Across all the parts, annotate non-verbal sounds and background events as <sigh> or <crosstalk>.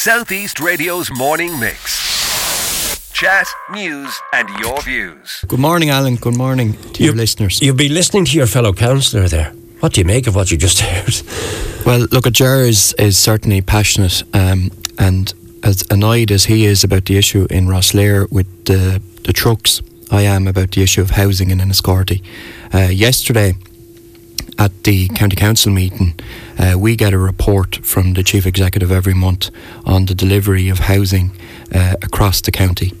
Southeast Radio's morning mix. Chat, news, and your views. Good morning, Alan. Good morning to your listeners. You'll be listening to your fellow councillor there. What do you make of what you just <laughs> heard? Well, look, at Ger is, is certainly passionate um, and as annoyed as he is about the issue in Rosslare with the, the trucks, I am about the issue of housing in Enniscorthy. Uh, yesterday, at the county council meeting, uh, we get a report from the chief executive every month on the delivery of housing uh, across the county.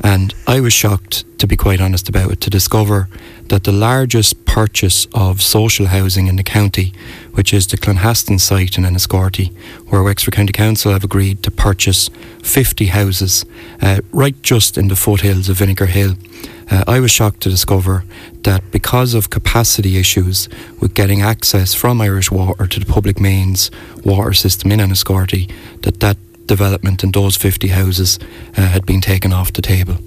And I was shocked, to be quite honest about it, to discover that the largest purchase of social housing in the county, which is the Clonhaston site in Enniscorthy, where Wexford County Council have agreed to purchase 50 houses uh, right just in the foothills of Vinegar Hill. Uh, I was shocked to discover that because of capacity issues with getting access from Irish Water to the public mains water system in Enniscorthy, that that development in those 50 houses uh, had been taken off the table.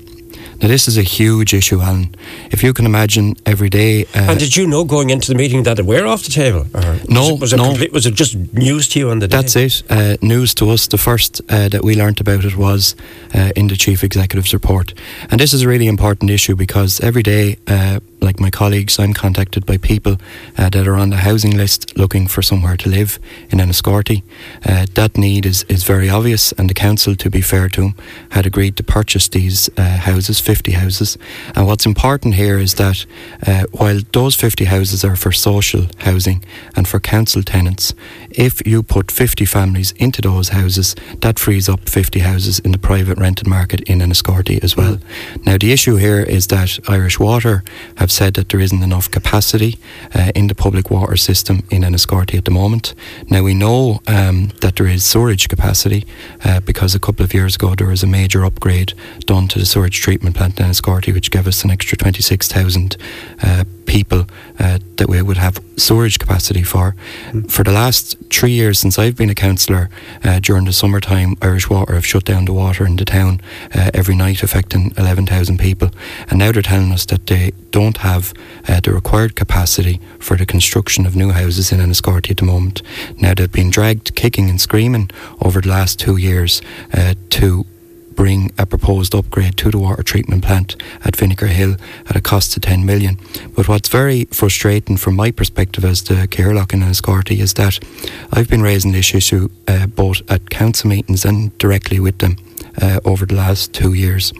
Now, this is a huge issue, Alan. If you can imagine every day. Uh, and did you know going into the meeting that it were off the table? No, was it, was it no. Complete, was it just news to you on the day? That's it. Uh, news to us. The first uh, that we learnt about it was uh, in the chief executive's report. And this is a really important issue because every day uh, like my colleagues, I'm contacted by people uh, that are on the housing list looking for somewhere to live in Enniscorthy. Uh, that need is, is very obvious, and the council, to be fair to them, had agreed to purchase these uh, houses, 50 houses. And what's important here is that uh, while those 50 houses are for social housing and for council tenants, if you put 50 families into those houses, that frees up 50 houses in the private rented market in Enniscorthy as well. Mm. Now, the issue here is that Irish Water have have said that there isn't enough capacity uh, in the public water system in Enniscorthy at the moment. Now we know um, that there is sewerage capacity uh, because a couple of years ago there was a major upgrade done to the sewage treatment plant in Enniscorthy, which gave us an extra 26,000 uh, people uh, that we would have storage capacity for. Mm. For the last three years since I've been a councillor, uh, during the summertime, Irish Water have shut down the water in the town uh, every night, affecting 11,000 people. And now they're telling us that they don't have uh, the required capacity for the construction of new houses in Enniscorthy at the moment. Now they've been dragged kicking and screaming over the last two years uh, to bring a proposed upgrade to the water treatment plant at Vinegar Hill at a cost of 10 million. But what's very frustrating from my perspective as the Cathaoirleach in Enniscorthy is that I've been raising this issue uh, both at council meetings and directly with them uh, over the last two years.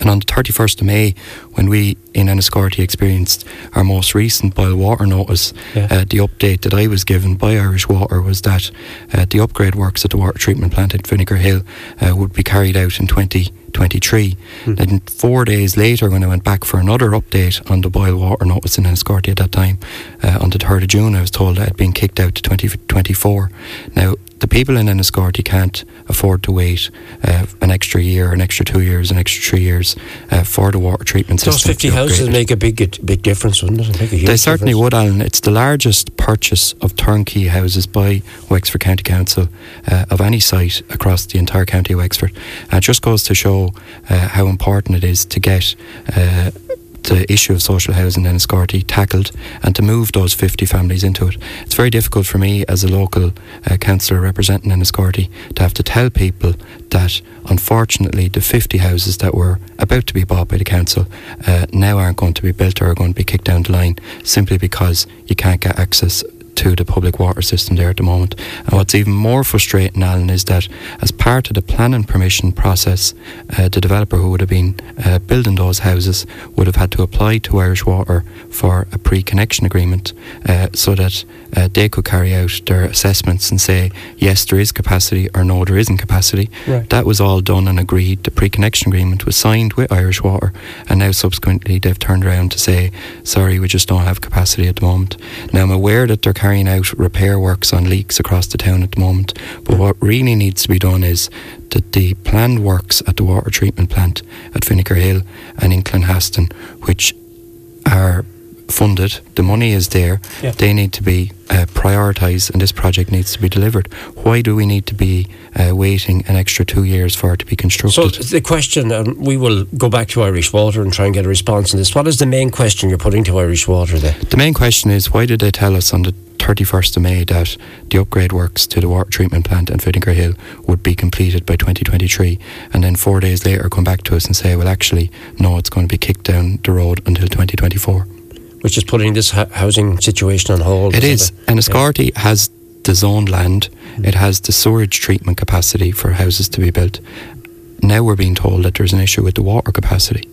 And on the 31st of May, when we in Enniscorthy experienced our most recent boil water notice, yeah. uh, the update that I was given by Irish Water was that uh, the upgrade works at the water treatment plant at Vinegar Hill uh, would be carried out in 2023. Mm. Then four days later, when I went back for another update on the boil water notice in Enniscorthy at that time, uh, on the 3rd of June, I was told it had been kicked out to 2024. Now, the people in Enniscorthy can't afford to wait uh, an extra year, an extra two years, an extra three years uh, for the water treatment Those system. Those 50 houses make a big big difference, wouldn't it? they certainly difference. would, Alan. It's the largest purchase of turnkey houses by Wexford County Council uh, of any site across the entire county of Wexford. And it just goes to show uh, how important it is to get uh, the issue of social housing in Enniscorthy tackled and to move those 50 families into it. It's very difficult for me as a local uh, councillor representing Enniscorthy to have to tell people that unfortunately the 50 houses that were about to be bought by the council uh, now aren't going to be built or are going to be kicked down the line simply because you can't get access to the public water system there at the moment. And what's even more frustrating, Alan, is that as part of the planning permission process, uh, the developer who would have been uh, building those houses would have had to apply to Irish Water for a pre-connection agreement uh, so that uh, they could carry out their assessments and say yes, there is capacity or no, there isn't capacity. Right. That was all done and agreed. The pre-connection agreement was signed with Irish Water, and now subsequently they've turned around to say, sorry, we just don't have capacity at the moment. Now I'm aware that they're carrying out repair works on leaks across the town at the moment. But what really needs to be done is that the planned works at the water treatment plant at Vinegar Hill and in Clonhaston, which are funded, the money is there, Yeah. they need to be uh, prioritised, and this project needs to be delivered. Why do we need to be uh, waiting an extra two years for it to be constructed? So the question, and we will go back to Irish Water and try and get a response on this. What is the main question you're putting to Irish Water there? the main question is why did they tell us on the 31st of May that the upgrade works to the water treatment plant and Vinegar Hill would be completed by 2023 and then four days later come back to us and say well actually no it's going to be kicked down the road until 2024 Which is putting this ho- housing situation on hold. It is. And Yeah. Has the zoned land, mm. it has the sewage treatment capacity for houses to be built. Now we're being told that there's an issue with the water capacity.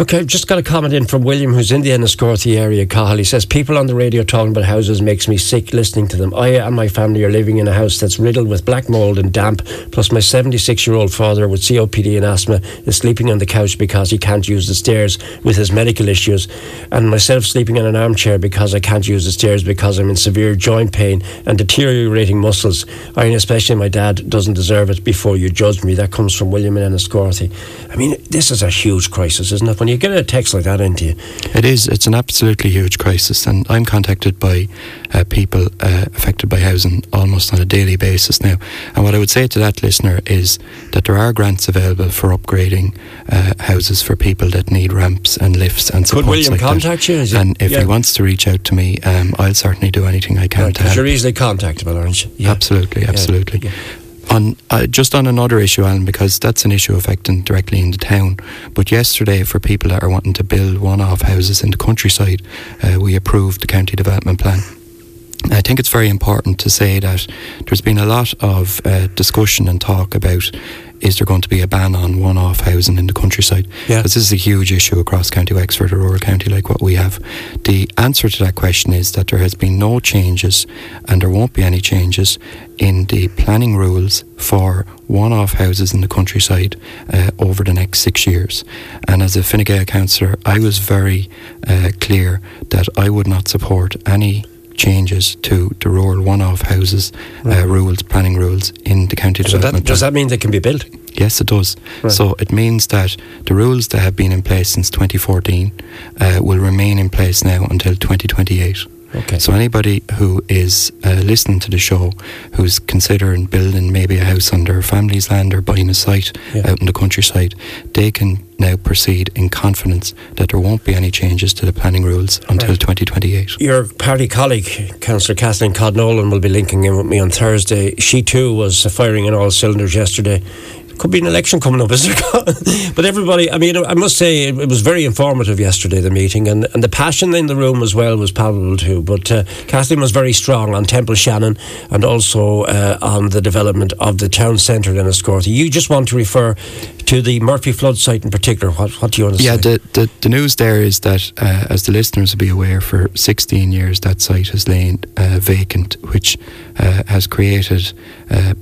I've just got a comment in from William, who's in the Enniscorthy area, Cahill. He says, People on the radio talking about houses makes me sick listening to them. I and my family are living in a house that's riddled with black mould and damp, plus my 76 year old father with COPD and asthma is sleeping on the couch because he can't use the stairs with his medical issues, and myself sleeping in an armchair because I can't use the stairs because I'm in severe joint pain and deteriorating muscles. I, and especially my dad, doesn't deserve it before you judge me. That comes from William in Enniscorthy. I mean, this is a huge crisis, isn't it? When you get a text like that into you, It is. It's an absolutely huge crisis, and I'm contacted by uh, people uh, affected by housing almost on a daily basis now. And what I would say to that listener is that there are grants available for upgrading uh, houses for people that need ramps and lifts and Could supports William like that. contact you? Is it- And if yeah. he wants to reach out to me, um, I'll certainly do anything I can to because help. you're easily contactable, aren't you? Yeah. Absolutely, absolutely. yeah. On uh, just on another issue, Alan, because that's an issue affecting directly in the town. But yesterday, for people that are wanting to build one-off houses in the countryside, uh, we approved the county development plan. I think it's very important to say that there's been a lot of uh, discussion and talk about is there going to be a ban on one-off housing in the countryside? Yeah. Because this is a huge issue across County Wexford, or rural county like what we have. The answer to that question is that there has been no changes, and there won't be any changes in the planning rules for one-off houses in the countryside uh, over the next six years. And as a Fine Gael councillor, I was very uh, clear that I would not support any changes to the rural one-off houses uh, rules, planning rules in the county So that, does that mean they can be built? Yes, it does. Right. So it means that the rules that have been in place since 2014 uh, will remain in place now until 2028. Okay. So anybody who is uh, listening to the show, who's considering building maybe a house on their family's land or buying a site Yeah. out in the countryside, they can now proceed in confidence that there won't be any changes to the planning rules until Right. 2028. Your party colleague, Councillor Kathleen Codd-Nolan, will be linking in with me on Thursday. She too was firing in all cylinders yesterday. Could be an election coming up, is there? <laughs> but everybody, I mean, I must say, it, was very informative yesterday, the meeting, and, and the passion in the room as well was palpable too. But uh, Kathleen was very strong on Templeshannon and also uh, on the development of the town centre in Enniscorthy. You just want to refer to the Murphy Flood site in particular. What, what do you want to Yeah, say? the, the, the news there is that, uh, as the listeners will be aware, for 16 years that site has lain uh, vacant, which uh, has created, uh,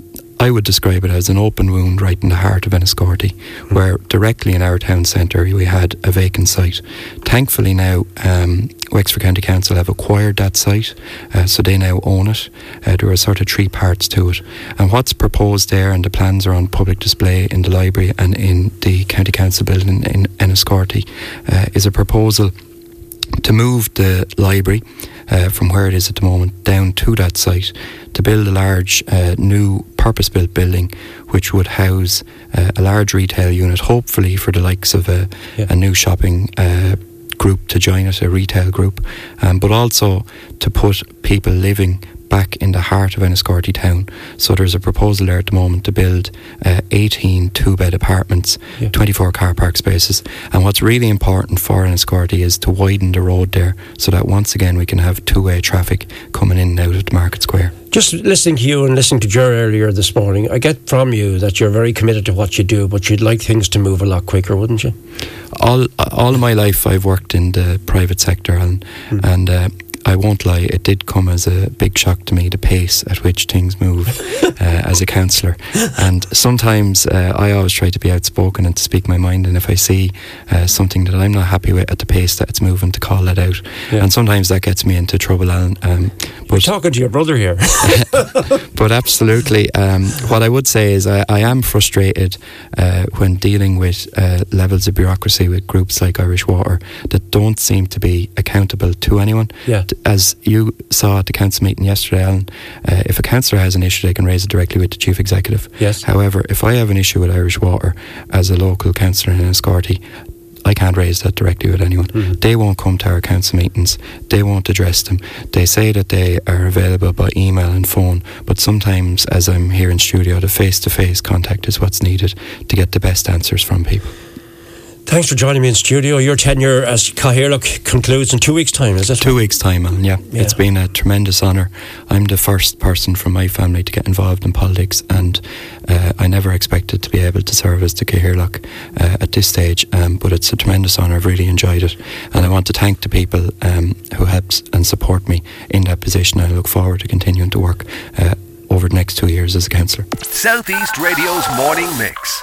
I would describe it as an open wound right in the heart of Enniscorthy, where directly in our town centre we had a vacant site. Thankfully now, um, Wexford County Council have acquired that site, uh, so they now own it. Uh, there are sort of three parts to it. And what's proposed there, and the plans are on public display in the library and in the County Council building in Enniscorthy, uh, is a proposal to move the library uh, from where it is at the moment down to that site to build a large uh, new purpose built building which would house uh, a large retail unit, hopefully for the likes of a, Yeah. a new shopping. Group to join it, a retail group, um, but also to put people living back in the heart of Enniscorthy town. So there's a proposal there at the moment to build uh, 18 two-bed apartments, Yeah. 24 car park spaces. And what's really important for Enniscorthy is to widen the road there so that once again we can have two-way traffic coming in and out of the Market Square. Just listening to you and listening to Jer earlier this morning, I get from you that you're very committed to what you do, but you'd like things to move a lot quicker, wouldn't you? all all of my life I've worked in the private sector and Hmm. and uh, I won't lie, it did come as a big shock to me the pace at which things move <laughs> uh, as a counsellor. And sometimes uh, I always try to be outspoken and to speak my mind. And if I see uh, something that I'm not happy with at the pace that it's moving, to call that out. Yeah. And sometimes that gets me into trouble, Alan. Um, but You're talking to your brother here. <laughs> <laughs> but absolutely, um, what I would say is I, I am frustrated uh, when dealing with uh, levels of bureaucracy with groups like Irish Water that don't seem to be accountable to anyone. Yeah as you saw at the council meeting yesterday, Alan, uh, if a councillor has an issue, they can raise it directly with the chief executive. Yes. However, if I have an issue with Irish Water as a local councillor in Enniscorthy, I can't raise that directly with anyone. Mm-hmm. They won't come to our council meetings. They won't address them. They say that they are available by email and phone, but sometimes, as I'm here in studio, the face to face contact is what's needed to get the best answers from people. Thanks for joining me in studio. Your tenure as Cathaoirleach concludes in two weeks' time, is it? Two weeks' time, Alan, yeah. yeah. It's been a tremendous honour. I'm the first person from my family to get involved in politics, and uh, I never expected to be able to serve as the Cathaoirleach uh, at this stage, um, but it's a tremendous honour. I've really enjoyed it. And I want to thank the people um, who helped and support me in that position. I look forward to continuing to work uh, over the next two years as a councillor. Southeast Radio's morning mix